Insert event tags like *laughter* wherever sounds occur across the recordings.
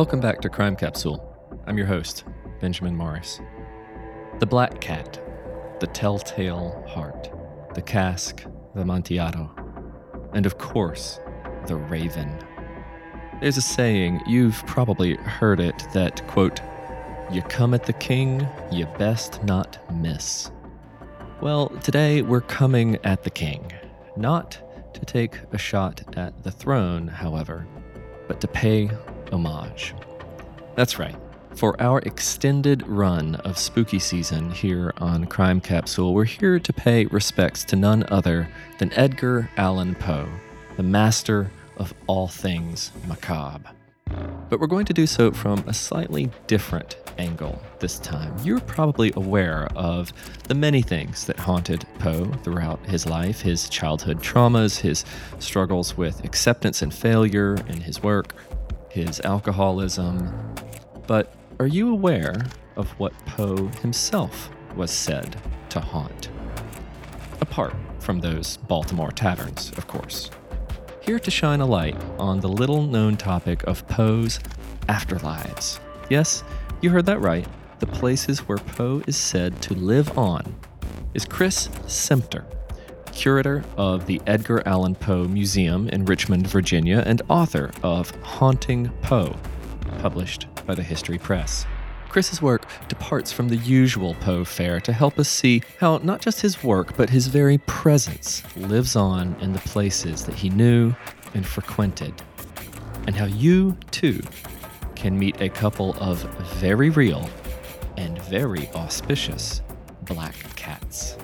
Welcome back to Crime Capsule. I'm your host, Benjamin Morris. The Black Cat, the Telltale Heart, the Cask, the Amontillado, and of course, the Raven. There's a saying, you've probably heard it, that, quote, you come at the king, you best not miss. Well, today we're coming at the king. Not to take a shot at the throne, however, but to pay homage. That's right. For our extended run of spooky season here on Crime Capsule, we're here to pay respects to none other than Edgar Allan Poe, the master of all things macabre. But we're going to do so from a slightly different angle this time. You're probably aware of the many things that haunted Poe throughout his life his childhood traumas, his struggles with acceptance and failure in his work, his alcoholism. But are you aware of what Poe himself was said to haunt? Apart from those Baltimore taverns, of course. Here to shine a light on the little known topic of Poe's afterlives. Yes, you heard that right. The places where Poe is said to live on is Chris Semtner, curator of the Edgar Allan Poe Museum in Richmond, Virginia, and author of Haunting Poe, published by the History Press. Chris's work departs from the usual Poe fare to help us see how not just his work, but his very presence lives on in the places that he knew and frequented, and how you, too, can meet a couple of very real and very auspicious black cats.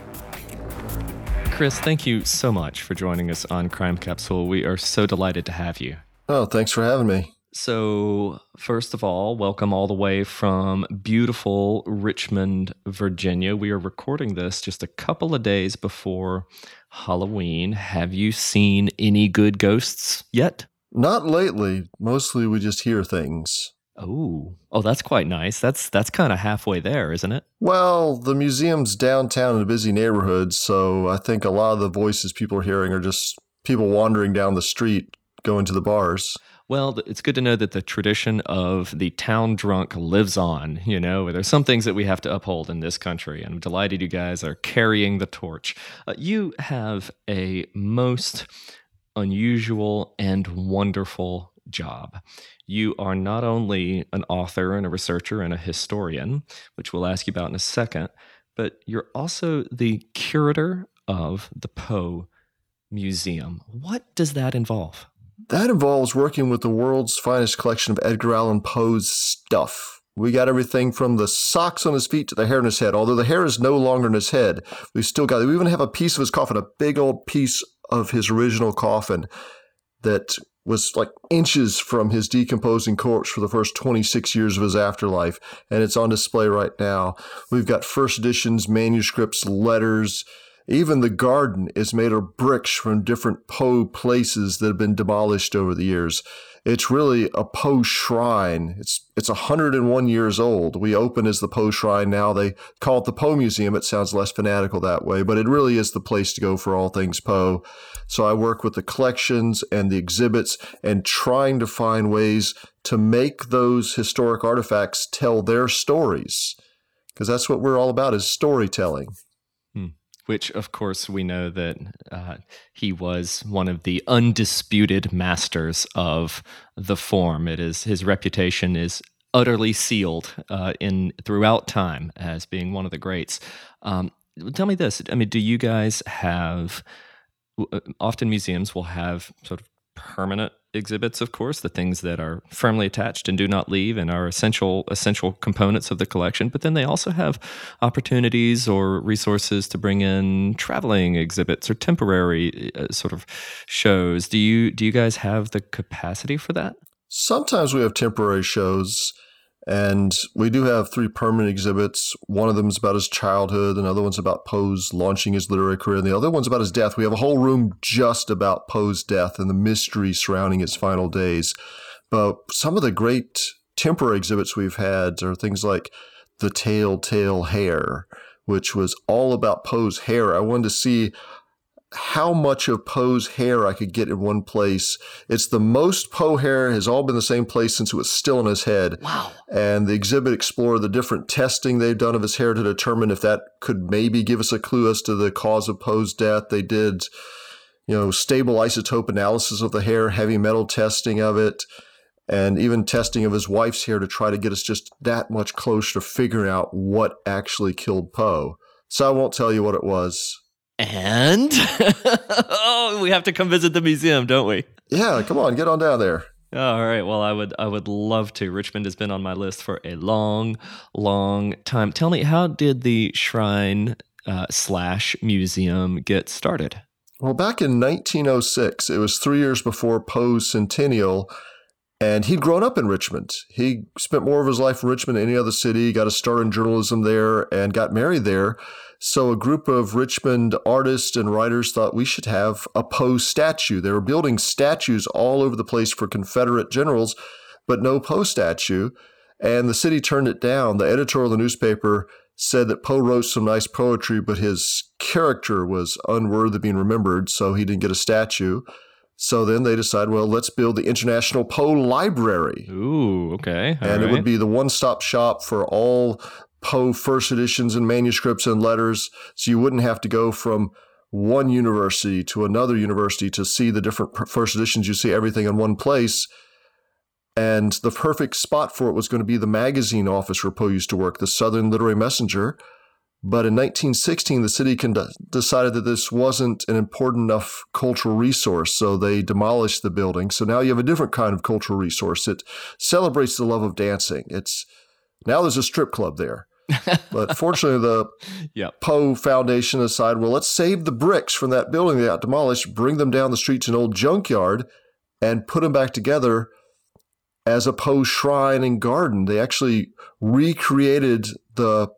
Chris, thank you so much for joining us on Crime Capsule. We are so delighted to have you. Oh, thanks for having me. So, first of all, welcome all the way from beautiful Richmond, Virginia. We are recording this just a couple of days before Halloween. Have you seen any good ghosts yet? Not lately. Mostly we just hear things. Oh, oh, that's quite nice. That's that's kind of halfway there, isn't it? Well, the museum's downtown in a busy neighborhood, so I think a lot of the voices people are hearing are just people wandering down the street going to the bars. Well, it's good to know that the tradition of the town drunk lives on. You know, there's some things that we have to uphold in this country, and I'm delighted you guys are carrying the torch. Uh, you have a most unusual and wonderful job. You are not only an author and a researcher and a historian, which we'll ask you about in a second, but you're also the curator of the Poe Museum. What does that involve? That involves working with the world's finest collection of Edgar Allan Poe's stuff. We got everything from the socks on his feet to the hair in his head. Although the hair is no longer in his head, we still got it. We even have a piece of his coffin, a big old piece of his original coffin that was like inches from his decomposing corpse for the first 26 years of his afterlife. And it's on display right now. We've got first editions, manuscripts, letters, even the garden is made of bricks from different Poe places that have been demolished over the years. It's really a Poe shrine. It's it's 101 years old. We open as the Poe shrine now. They call it the Poe Museum. It sounds less fanatical that way, but it really is the place to go for all things Poe. So I work with the collections and the exhibits and trying to find ways to make those historic artifacts tell their stories. Because that's what we're all about is storytelling which of course we know that uh, he was one of the undisputed masters of the form. It is his reputation is utterly sealed uh, in throughout time as being one of the greats. Um, tell me this: I mean, do you guys have? Uh, often museums will have sort of permanent exhibits, of course, the things that are firmly attached and do not leave and are essential essential components of the collection. But then they also have opportunities or resources to bring in traveling exhibits or temporary uh, sort of shows. Do you do you guys have the capacity for that? Sometimes we have temporary shows. And we do have three permanent exhibits. One of them is about his childhood, another one's about Poe's launching his literary career, and the other one's about his death. We have a whole room just about Poe's death and the mystery surrounding his final days. But some of the great temporary exhibits we've had are things like The Telltale Hair, which was all about Poe's hair. I wanted to see how much of Poe's hair I could get in one place. It's the most Poe hair has all been the same place since it was still in his head. Wow. And the exhibit explored the different testing they've done of his hair to determine if that could maybe give us a clue as to the cause of Poe's death. They did, you know, stable isotope analysis of the hair, heavy metal testing of it, and even testing of his wife's hair to try to get us just that much closer to figuring out what actually killed Poe. So I won't tell you what it was and *laughs* oh, we have to come visit the museum, don't we? Yeah, come on, get on down there. All right. Well, I would I would love to. Richmond has been on my list for a long, long time. Tell me, how did the shrine uh, slash museum get started? Well, back in 1906, it was three years before Poe's centennial, and he'd grown up in Richmond. He spent more of his life in Richmond than any other city, got a start in journalism there, and got married there. So a group of Richmond artists and writers thought we should have a Poe statue. They were building statues all over the place for Confederate generals, but no Poe statue. And the city turned it down. The editor of the newspaper said that Poe wrote some nice poetry, but his character was unworthy of being remembered, so he didn't get a statue. So then they decided, well, let's build the International Poe Library. Ooh, okay. All and right. it would be the one stop shop for all Poe first editions and manuscripts and letters, so you wouldn't have to go from one university to another university to see the different first editions. You see everything in one place. And the perfect spot for it was going to be the magazine office where Poe used to work, the Southern Literary Messenger. But in 1916, the city decided that this wasn't an important enough cultural resource, so they demolished the building. So now you have a different kind of cultural resource. It celebrates the love of dancing. It's now there's a strip club there but *laughs* fortunately, the yep. Poe Foundation decided, well, let's save the bricks from that building they got demolished, bring them down the street to an old junkyard, and put them back together as a Poe shrine and garden. They actually recreated the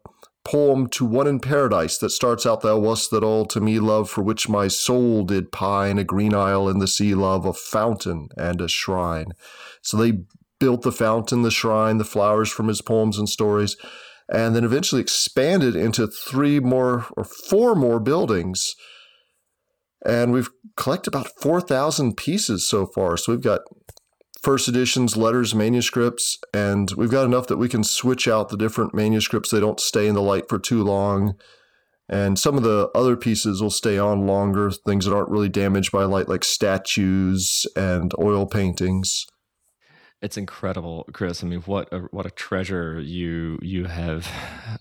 poem to one in paradise that starts out thou wast that all to me love for which my soul did pine a green isle in the sea love a fountain and a shrine so they built the fountain the shrine the flowers from his poems and stories and then eventually expanded into three more or four more buildings. And we've collected about 4,000 pieces so far. So we've got first editions, letters, manuscripts, and we've got enough that we can switch out the different manuscripts. They don't stay in the light for too long. And some of the other pieces will stay on longer, things that aren't really damaged by light, like statues and oil paintings it's incredible, Chris. I mean, what a, what a treasure you you have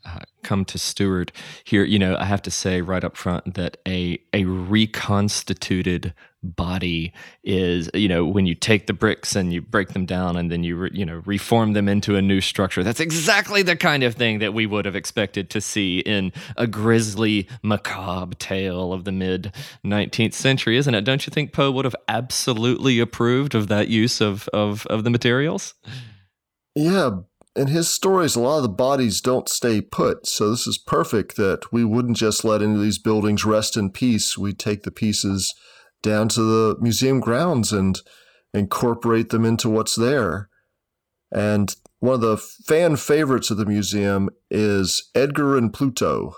uh, come to steward here. You know, I have to say right up front that a a reconstituted body is you know when you take the bricks and you break them down and then you re, you know reform them into a new structure that's exactly the kind of thing that we would have expected to see in a grisly macabre tale of the mid 19th century isn't it don't you think Poe would have absolutely approved of that use of of of the materials yeah in his stories, a lot of the bodies don't stay put. So this is perfect that we wouldn't just let any of these buildings rest in peace. We take the pieces down to the museum grounds and incorporate them into what's there. And one of the fan favorites of the museum is Edgar and Pluto,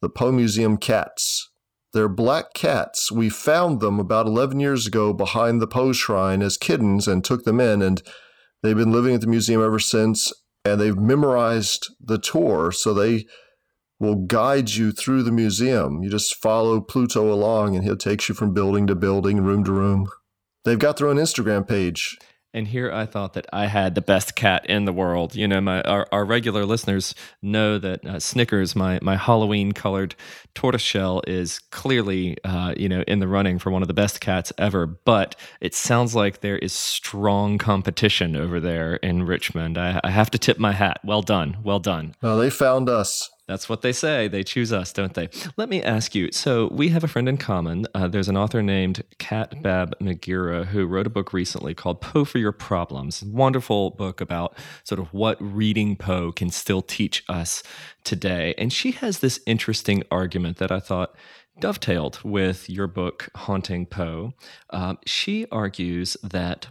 the Poe Museum cats. They're black cats. We found them about 11 years ago behind the Poe Shrine as kittens and took them in, and they've been living at the museum ever since. And they've memorized the tour, so they will guide you through the museum. You just follow Pluto along and he'll take you from building to building, room to room. They've got their own Instagram page. And here I thought that I had the best cat in the world. You know, my our, our regular listeners know that uh, Snickers, my my Halloween colored tortoiseshell, is clearly uh, you know in the running for one of the best cats ever. But it sounds like there is strong competition over there in Richmond. I, I have to tip my hat. Well done, well done. Well, they found us. That's what they say. They choose us, don't they? Let me ask you. So we have a friend in common. Uh, there's an author named Kat Baab-Muguira who wrote a book recently called Poe for Your Problems. Wonderful book about sort of what reading Poe can still teach us today. And she has this interesting argument that I thought dovetailed with your book, Haunting Poe. Um, she argues that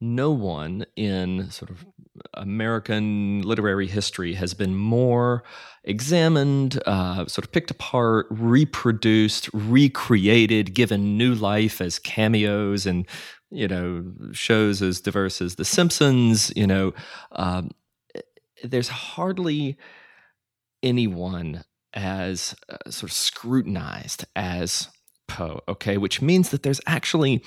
no one in sort of American literary history has been more examined, uh, sort of picked apart, reproduced, recreated, given new life as cameos and you know shows as diverse as The Simpsons. You know, um, there's hardly anyone as uh, sort of scrutinized as Poe. Okay, which means that there's actually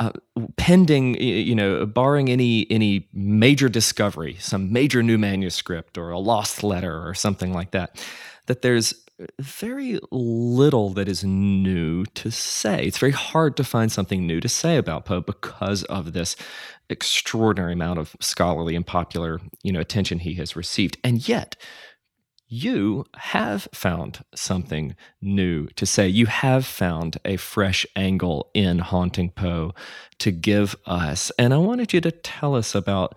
uh, pending, you know, barring any any major discovery, some major new manuscript or a lost letter or something like that, that there's very little that is new to say. It's very hard to find something new to say about Poe because of this extraordinary amount of scholarly and popular, you know, attention he has received. And yet, you have found something new to say. You have found a fresh angle in Haunting Poe to give us. And I wanted you to tell us about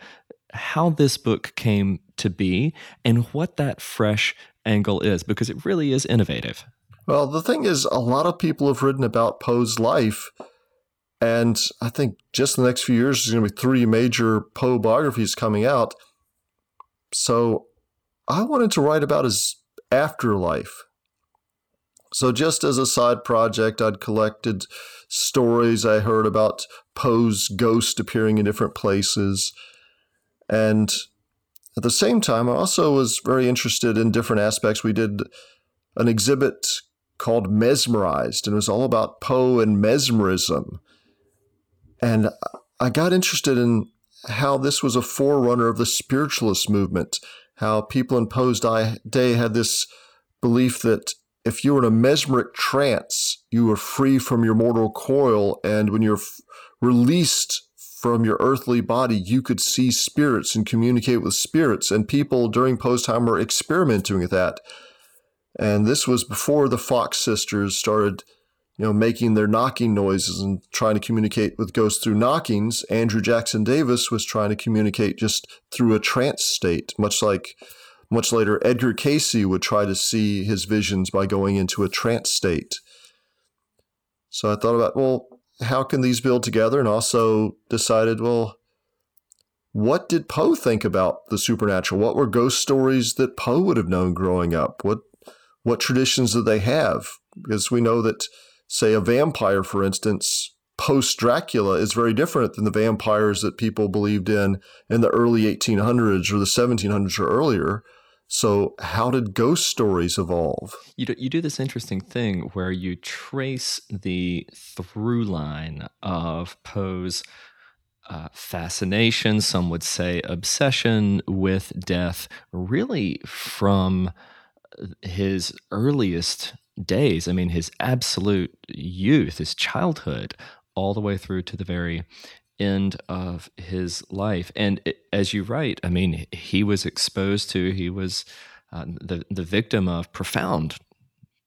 how this book came to be and what that fresh angle is, because it really is innovative. Well, the thing is, a lot of people have written about Poe's life. And I think just the next few years, there's going to be three major Poe biographies coming out. So I wanted to write about his afterlife. So, just as a side project, I'd collected stories I heard about Poe's ghost appearing in different places. And at the same time, I also was very interested in different aspects. We did an exhibit called Mesmerized, and it was all about Poe and mesmerism. And I got interested in how this was a forerunner of the spiritualist movement how people in Poe's day had this belief that if you were in a mesmeric trance, you were free from your mortal coil, and when you're f- released from your earthly body, you could see spirits and communicate with spirits. And people during Poe's time were experimenting with that. And this was before the Fox sisters started you know, making their knocking noises and trying to communicate with ghosts through knockings. Andrew Jackson Davis was trying to communicate just through a trance state, much like much later Edgar Cayce would try to see his visions by going into a trance state. So I thought about, well, how can these build together? And also decided, well, what did Poe think about the supernatural? What were ghost stories that Poe would have known growing up? What what traditions did they have? Because we know that say, a vampire, for instance, post Dracula is very different than the vampires that people believed in in the early 1800s or the 1700s or earlier. So, how did ghost stories evolve? You do, you do this interesting thing where you trace the through line of Poe's uh, fascination, some would say obsession with death, really from his earliest days. I mean, his absolute youth, his childhood, all the way through to the very end of his life. And it, as you write, I mean, he was exposed to, he was uh, the, the victim of profound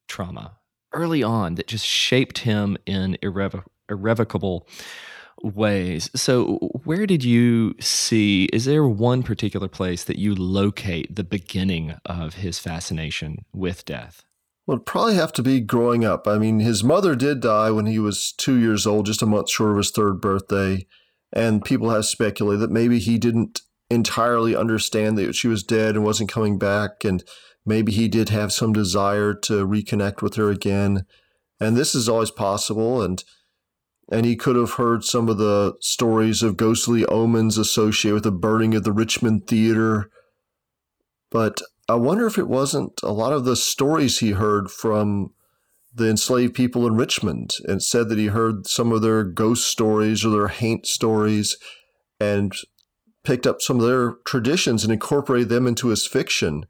trauma early on that just shaped him in irrevo- irrevocable ways. So, where did you see? Is there one particular place that you locate the beginning of his fascination with death? It'd probably have to be growing up. I mean, his mother did die when he was two years old, just a month short of his third birthday. And people have speculated that maybe he didn't entirely understand that she was dead and wasn't coming back. And maybe he did have some desire to reconnect with her again. And this is always possible. And and he could have heard some of the stories of ghostly omens associated with the burning of the Richmond Theater. But I wonder if it wasn't a lot of the stories he heard from the enslaved people in Richmond and said that he heard some of their ghost stories or their haint stories and picked up some of their traditions and incorporated them into his fiction.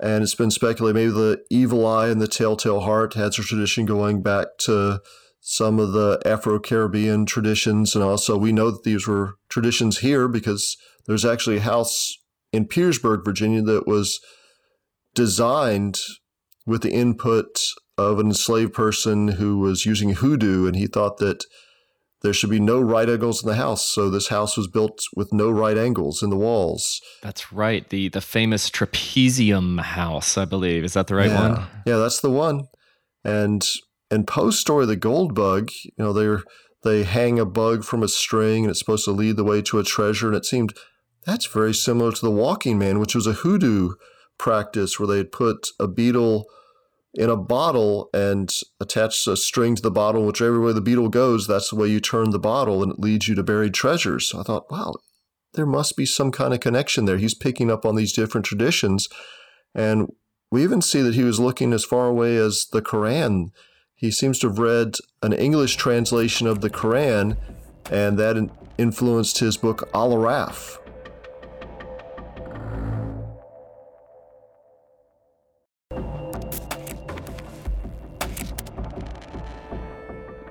And it's been speculated maybe the evil eye and the telltale heart has a tradition going back to some of the Afro Caribbean traditions. And also, we know that these were traditions here because there's actually a house in Petersburg, Virginia, that was designed with the input of an enslaved person who was using hoodoo, and he thought that there should be no right angles in the house. So this house was built with no right angles in the walls. That's right. The the famous trapezium house, I believe. Is that the right yeah. one? Yeah, that's the one. And and Poe's story the gold bug, you know, they're they hang a bug from a string and it's supposed to lead the way to a treasure. And it seemed that's very similar to the Walking Man, which was a hoodoo practice where they'd put a beetle in a bottle and attach a string to the bottle. Whichever way the beetle goes, that's the way you turn the bottle and it leads you to buried treasures. So I thought, wow, there must be some kind of connection there. He's picking up on these different traditions. And we even see that he was looking as far away as the Quran. He seems to have read an English translation of the Quran, and that influenced his book Al Aaraaf.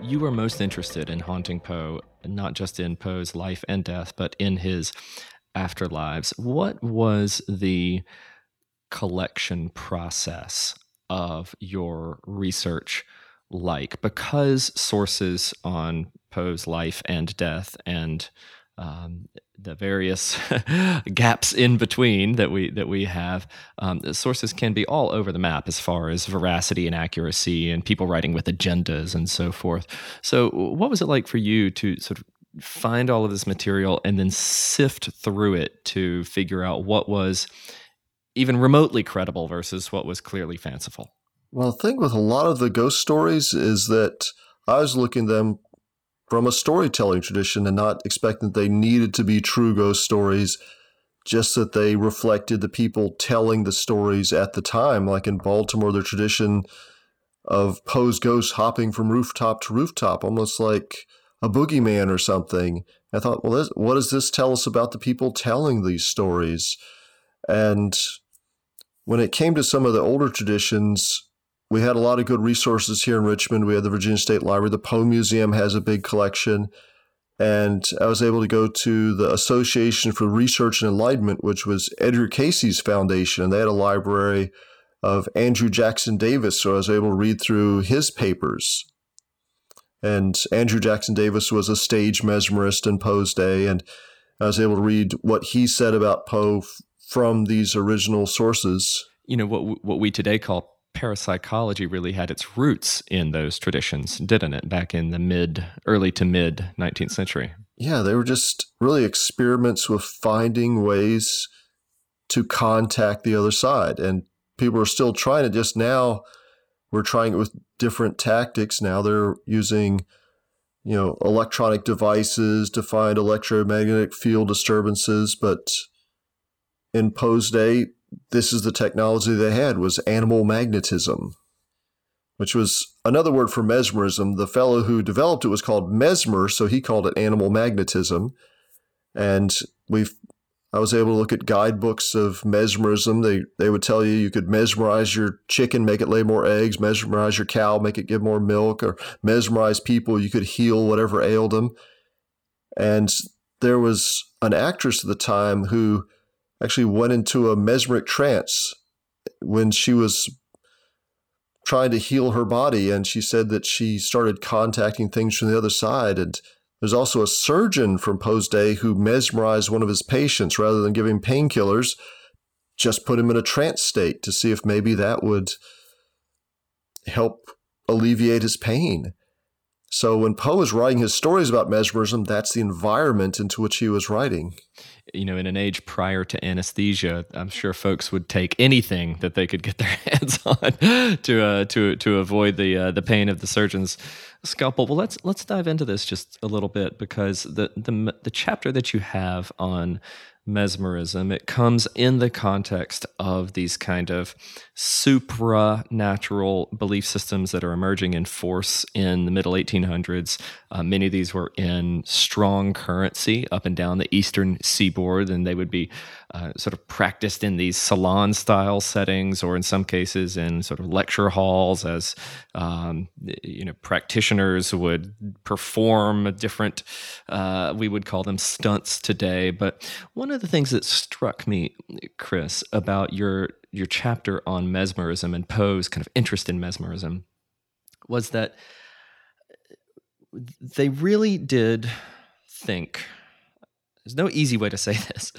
You were most interested in haunting Poe, not just in Poe's life and death, but in his afterlives. What was the collection process of your research like? Because sources on Poe's life and death and um, the various *laughs* gaps in between that we that we have, um, sources can be all over the map as far as veracity and accuracy, and people writing with agendas and so forth. So, what was it like for you to sort of find all of this material and then sift through it to figure out what was even remotely credible versus what was clearly fanciful? Well, the thing with a lot of the ghost stories is that I was looking them from a storytelling tradition and not expecting that they needed to be true ghost stories, just that they reflected the people telling the stories at the time. Like in Baltimore, the tradition of Poe's ghost hopping from rooftop to rooftop, almost like a boogeyman or something. I thought, well, this, what does this tell us about the people telling these stories? And when it came to some of the older traditions, we had a lot of good resources here in Richmond. We had the Virginia State Library. The Poe Museum has a big collection. And I was able to go to the Association for Research and Enlightenment, which was Edgar Cayce's foundation. And they had a library of Andrew Jackson Davis. So I was able to read through his papers. And Andrew Jackson Davis was a stage mesmerist in Poe's day. And I was able to read what he said about Poe f- from these original sources. You know, what, what we today call parapsychology really had its roots in those traditions, didn't it? Back in the mid, early to mid 19th century. Yeah, they were just really experiments with finding ways to contact the other side. And people are still trying it. Just now, we're trying it with different tactics. Now they're using, you know, electronic devices to find electromagnetic field disturbances. But in Poe's day, this is the technology they had was animal magnetism, which was another word for mesmerism. The fellow who developed it was called Mesmer, so he called it animal magnetism. And we've I was able to look at guidebooks of mesmerism. They they would tell you you could mesmerize your chicken, make it lay more eggs, mesmerize your cow, make it give more milk, or mesmerize people, you could heal whatever ailed them. And there was an actress at the time who actually went into a mesmeric trance when she was trying to heal her body. And she said that she started contacting things from the other side. And there's also a surgeon from Poe's day who mesmerized one of his patients rather than giving painkillers, just put him in a trance state to see if maybe that would help alleviate his pain. So when Poe was writing his stories about mesmerism, that's the environment into which he was writing you know, in an age prior to anesthesia, I'm sure folks would take anything that they could get their *laughs* hands on to uh, to to avoid the uh, the pain of the surgeon's scalpel. Well, let's let's dive into this just a little bit because the the the chapter that you have on mesmerism. It comes in the context of these kind of supranatural belief systems that are emerging in force in the middle 1800s. Uh, many of these were in strong currency up and down the eastern seaboard, and they would be uh, sort of practiced in these salon style settings, or in some cases in sort of lecture halls, as um, you know, practitioners would perform different. Uh, we would call them stunts today. But one of the things that struck me, Chris, about your your chapter on mesmerism and Poe's kind of interest in mesmerism was that they really did think there's no easy way to say *laughs* this.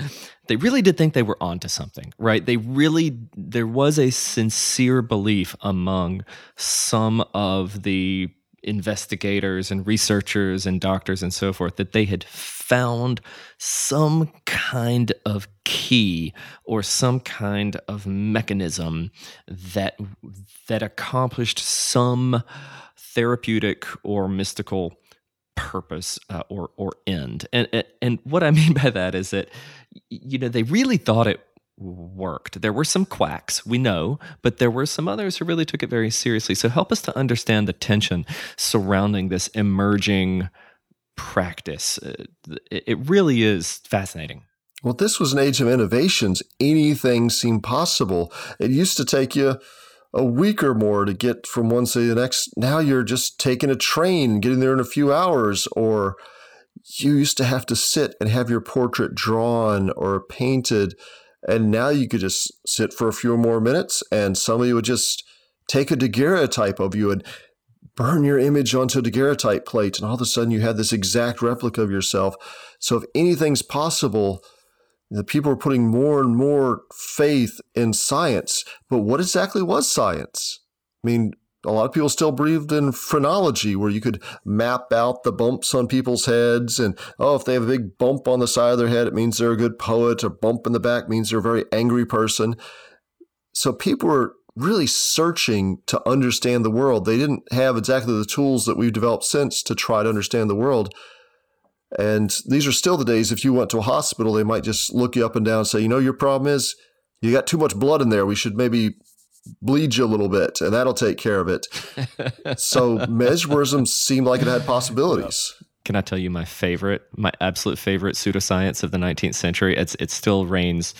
They really did think they were onto something, right? They really, there was a sincere belief among some of the investigators and researchers and doctors and so forth that they had found some kind of key or some kind of mechanism that that accomplished some therapeutic or mystical purpose uh, or or end and, and what i *laughs* mean by that is that you know they really thought it worked. There were some quacks, we know, but there were some others who really took it very seriously. So help us to understand the tension surrounding this emerging practice. Uh, it really is fascinating. Well, this was an age of innovations. Anything seemed possible. It used to take you a week or more to get from one city to the next. Now you're just taking a train, getting there in a few hours, or you used to have to sit and have your portrait drawn or painted and now you could just sit for a few more minutes and somebody would just take a daguerreotype of you and burn your image onto a daguerreotype plate. And all of a sudden you had this exact replica of yourself. So if anything's possible, the people are putting more and more faith in science. But what exactly was science? I mean, a lot of people still believed in phrenology, where you could map out the bumps on people's heads. And oh, if they have a big bump on the side of their head, it means they're a good poet. A bump in the back means they're a very angry person. So people were really searching to understand the world. They didn't have exactly the tools that we've developed since to try to understand the world. And these are still the days if you went to a hospital, they might just look you up and down and say, you know, your problem is you got too much blood in there. We should maybe bleed you a little bit, and that'll take care of it. *laughs* so mesmerism seemed like it had possibilities. Can I tell you my favorite, my absolute favorite pseudoscience of the 19th century? It's it still reigns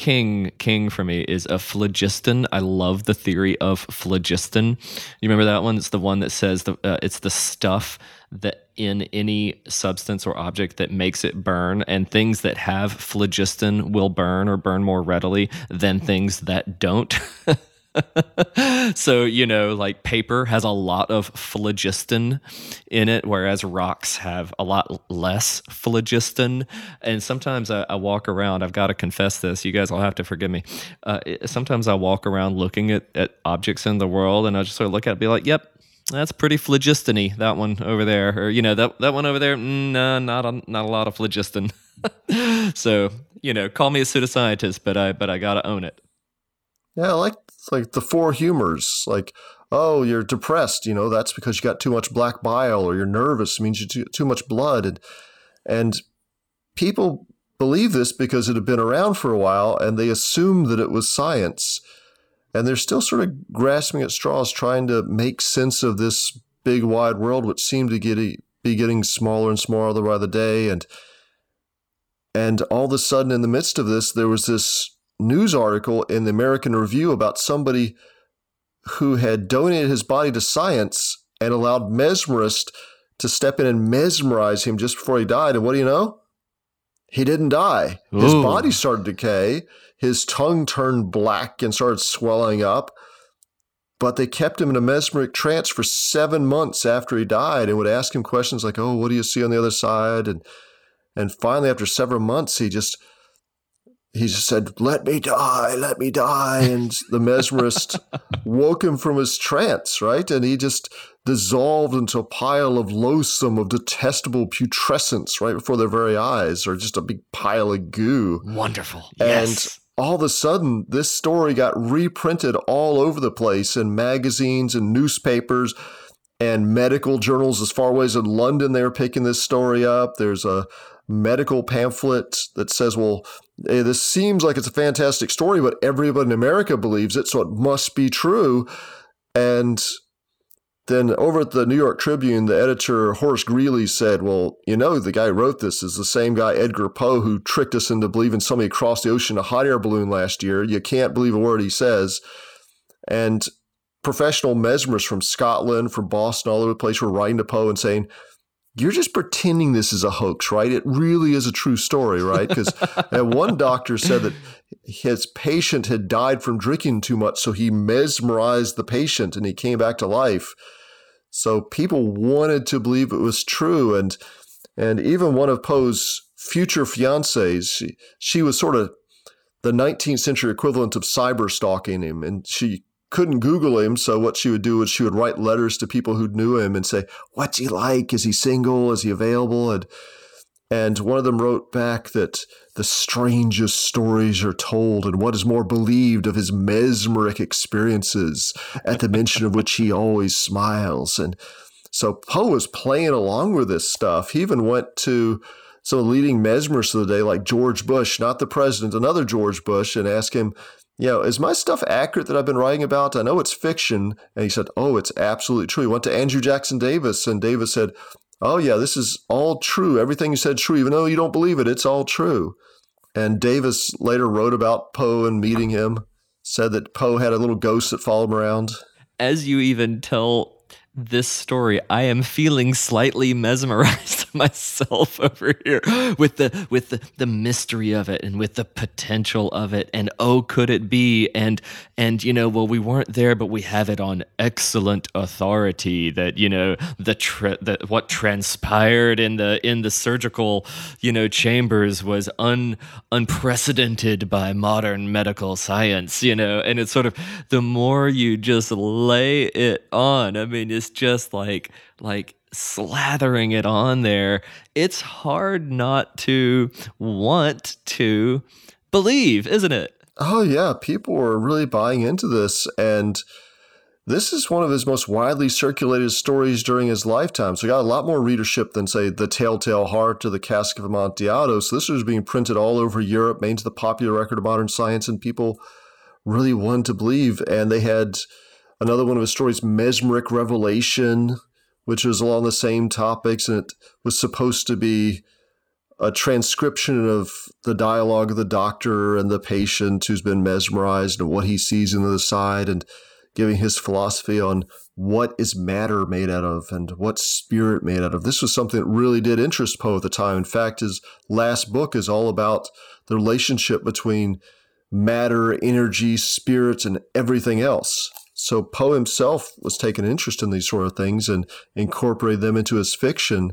king king for me is a phlogiston. I love the theory of phlogiston. You remember that one? It's the one that says the uh, it's the stuff that in any substance or object that makes it burn, and things that have phlogiston will burn or burn more readily than things that don't. *laughs* so you know like paper has a lot of phlogiston in it whereas rocks have a lot less phlogiston and sometimes I, I walk around i've got to confess this you guys will have to forgive me uh, sometimes i walk around looking at, at objects in the world and i just sort of look at it be like yep that's pretty phlogistony that one over there or you know that, that one over there mm, nah, not a, not a lot of phlogiston *laughs* so you know call me a pseudoscientist but i but i gotta own it yeah, I like like the four humors. Like, oh, you're depressed. You know, that's because you got too much black bile, or you're nervous means you too too much blood, and and people believe this because it had been around for a while, and they assume that it was science, and they're still sort of grasping at straws, trying to make sense of this big wide world, which seemed to get be getting smaller and smaller by the day, and and all of a sudden, in the midst of this, there was this news article in the American Review about somebody who had donated his body to science and allowed mesmerists to step in and mesmerize him just before he died. And what do you know? He didn't die. His Ooh. body started to decay. His tongue turned black and started swelling up. But they kept him in a mesmeric trance for seven months after he died and would ask him questions like, Oh, what do you see on the other side? And and finally, after several months, he just he just said, Let me die, let me die. And the mesmerist *laughs* woke him from his trance, right? And he just dissolved into a pile of loathsome, of detestable putrescence right before their very eyes, or just a big pile of goo. Wonderful. And yes. all of a sudden, this story got reprinted all over the place in magazines and newspapers and medical journals as far away as in London. They were picking this story up. There's a medical pamphlet that says, well, Eh, this seems like it's a fantastic story, but everyone in America believes it, so it must be true. And then over at the New York Tribune, the editor Horace Greeley said, Well, you know, the guy who wrote this is the same guy, Edgar Poe, who tricked us into believing somebody crossed the ocean in a hot air balloon last year. You can't believe a word he says. And professional mesmerists from Scotland, from Boston, all over the place were writing to Poe and saying, you're just pretending this is a hoax, right? It really is a true story, right? Because *laughs* one doctor said that his patient had died from drinking too much, so he mesmerized the patient and he came back to life. So people wanted to believe it was true, and and even one of Poe's future fiancées, she, she was sort of the 19th century equivalent of cyber stalking him, and she couldn't Google him. So what she would do was she would write letters to people who knew him and say, "What's he like? Is he single? Is he available?" And and one of them wrote back that the strangest stories are told, and what is more believed of his mesmeric experiences, at the mention of which he always smiles. And so Poe was playing along with this stuff. He even went to some leading mesmerists of the day, like George Bush, not the president, another George Bush, and asked him, you know, is my stuff accurate that I've been writing about? I know it's fiction. And he said, oh, it's absolutely true. He went to Andrew Jackson Davis, and Davis said, oh, yeah, this is all true. Everything you said true. Even though you don't believe it, it's all true. And Davis later wrote about Poe and meeting him, said that Poe had a little ghost that followed him around. As you even tell this story, I am feeling slightly mesmerized *laughs* *laughs* myself over here with the with the, the mystery of it and with the potential of it. And oh could it be? And and you know well we weren't there but we have it on excellent authority that you know the that what transpired in the in the surgical you know chambers was un unprecedented by modern medical science you know? And it's sort of the more you just lay it on I mean it's just like like slathering it on there, it's hard not to want to believe, isn't it? Oh yeah, people were really buying into this and this is one of his most widely circulated stories during his lifetime. So, he got a lot more readership than, say, The Telltale Heart or The Cask of Amontillado. So, this was being printed all over Europe, made into the popular record of modern science, and people really wanted to believe. And they had another one of his stories, Mesmeric Revelation, which was along the same topics, and it was supposed to be a transcription of the dialogue of the doctor and the patient who's been mesmerized and what he sees in the side and giving his philosophy on what is matter made out of and what spirit made out of. This was something that really did interest Poe at the time. In fact, his last book is all about the relationship between matter, energy, spirits, and everything else. So Poe himself was taking interest in these sort of things and incorporated them into his fiction.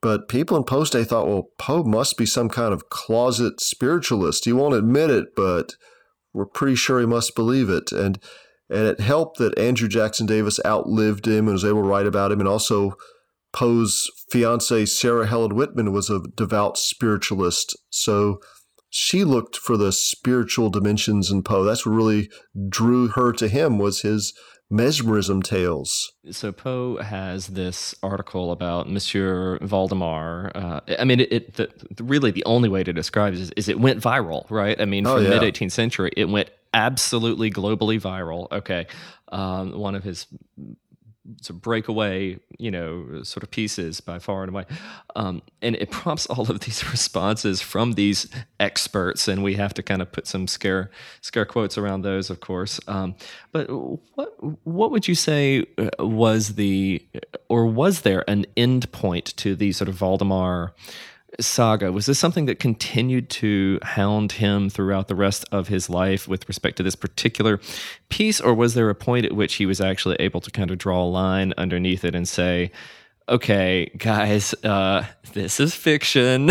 But people in Poe's day thought, well, Poe must be some kind of closet spiritualist. He won't admit it, but we're pretty sure he must believe it. And and it helped that Andrew Jackson Davis outlived him and was able to write about him. And also, Poe's fiancee, Sarah Helen Whitman, was a devout spiritualist. So she looked for the spiritual dimensions in Poe. That's what really drew her to him was his mesmerism tales. So Poe has this article about Monsieur Valdemar. Uh, I mean, it, it the, really the only way to describe it is, is it went viral, right? I mean, oh, from oh, yeah. mid 18th century, it went absolutely globally viral. Okay, um, one of his sort of breakaway, you know, sort of pieces by far and away. Um, and it prompts all of these *laughs* responses from these experts, and we have to kind of put some scare scare quotes around those, of course. Um, but what what would you say uh, was the, or was there an end point to the sort of Valdemar? Saga was this something that continued to hound him throughout the rest of his life with respect to this particular piece? Or was there a point at which he was actually able to kind of draw a line underneath it and say okay guys uh, this is fiction.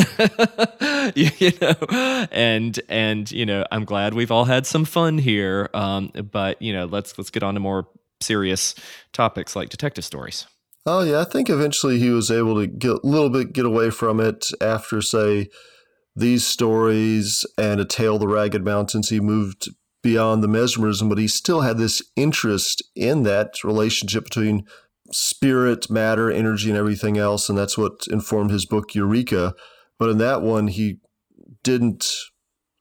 You, *laughs* you, know? And and you know i'm glad we've all had some fun here um, but you know let's let's get on to more serious topics like detective stories Oh yeah, I think eventually he was able to get a little bit get away from it after say these stories and a tale of the ragged mountains. He moved beyond the mesmerism but he still had this interest in that relationship between spirit matter energy and everything else and that's what informed his book eureka. But in that one he didn't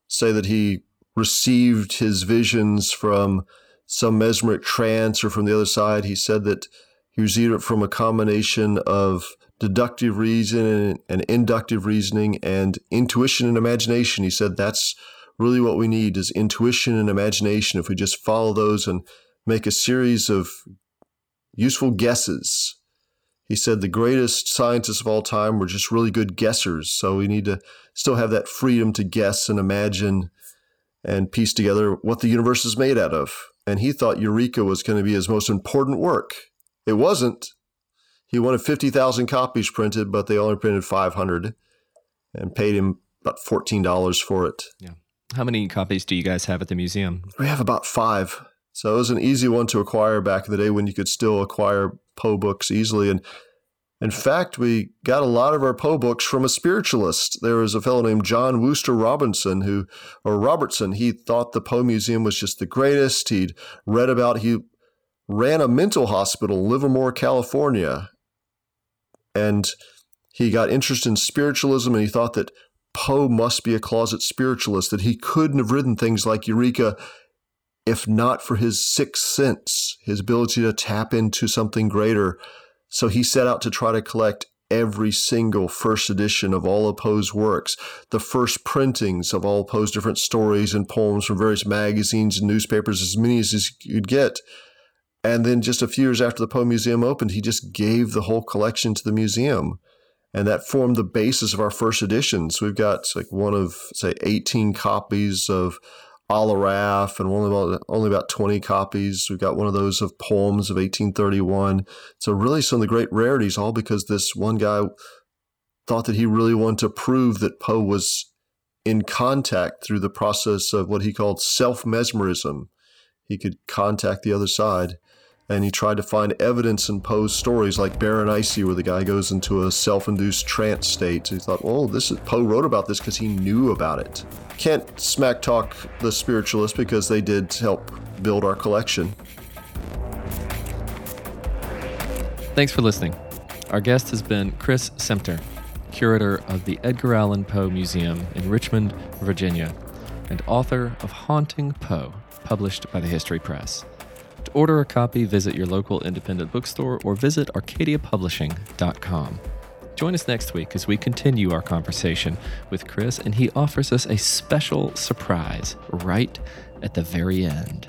say that he received his visions from some mesmeric trance or from the other side. He said that he was either from a combination of deductive reasoning and inductive reasoning and intuition and imagination. He said that's really what we need is intuition and imagination. If we just follow those and make a series of useful guesses. He said the greatest scientists of all time were just really good guessers. So we need to still have that freedom to guess and imagine and piece together what the universe is made out of. And he thought Eureka was going to be his most important work. It wasn't. He wanted 50,000 copies printed, but they only printed 500 and paid him about $14 for it. Yeah. How many copies do you guys have at the museum? We have about five. So it was an easy one to acquire back in the day when you could still acquire Poe books easily. And in fact, we got a lot of our Poe books from a spiritualist. There was a fellow named John Wooster Robinson who, or Robertson, he thought the Poe Museum was just the greatest. He'd read about, he ran a mental hospital in Livermore, California. And he got interested in spiritualism and he thought that Poe must be a closet spiritualist, that he couldn't have written things like Eureka if not for his sixth sense, his ability to tap into something greater. So he set out to try to collect every single first edition of all of Poe's works, the first printings of all Poe's different stories and poems from various magazines and newspapers, as many as he could get. And then just a few years after the Poe Museum opened, he just gave the whole collection to the museum. And that formed the basis of our first editions. We've got like one of, say, 18 copies of Al Aaraaf and only about, only about 20 copies. We've got one of those of poems of 1831. So really some of the great rarities, all because this one guy thought that he really wanted to prove that Poe was in contact through the process of what he called self-mesmerism. He could contact the other side and he tried to find evidence in Poe's stories like Berenice, where the guy goes into a self-induced trance state. He thought, well, this is Poe wrote about this because he knew about it. Can't smack talk the spiritualists because they did help build our collection. Thanks for listening. Our guest has been Chris Semtner, curator of the Edgar Allan Poe Museum in Richmond, Virginia, and author of Haunting Poe, published by the History Press. Order a copy, visit your local independent bookstore or visit arcadiapublishing.com. Join us next week as we continue our conversation with Chris, and he offers us a special surprise right at the very end.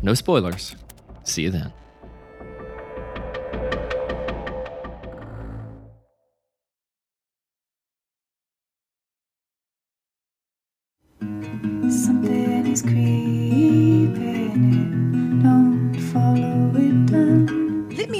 No spoilers. See you then. Something is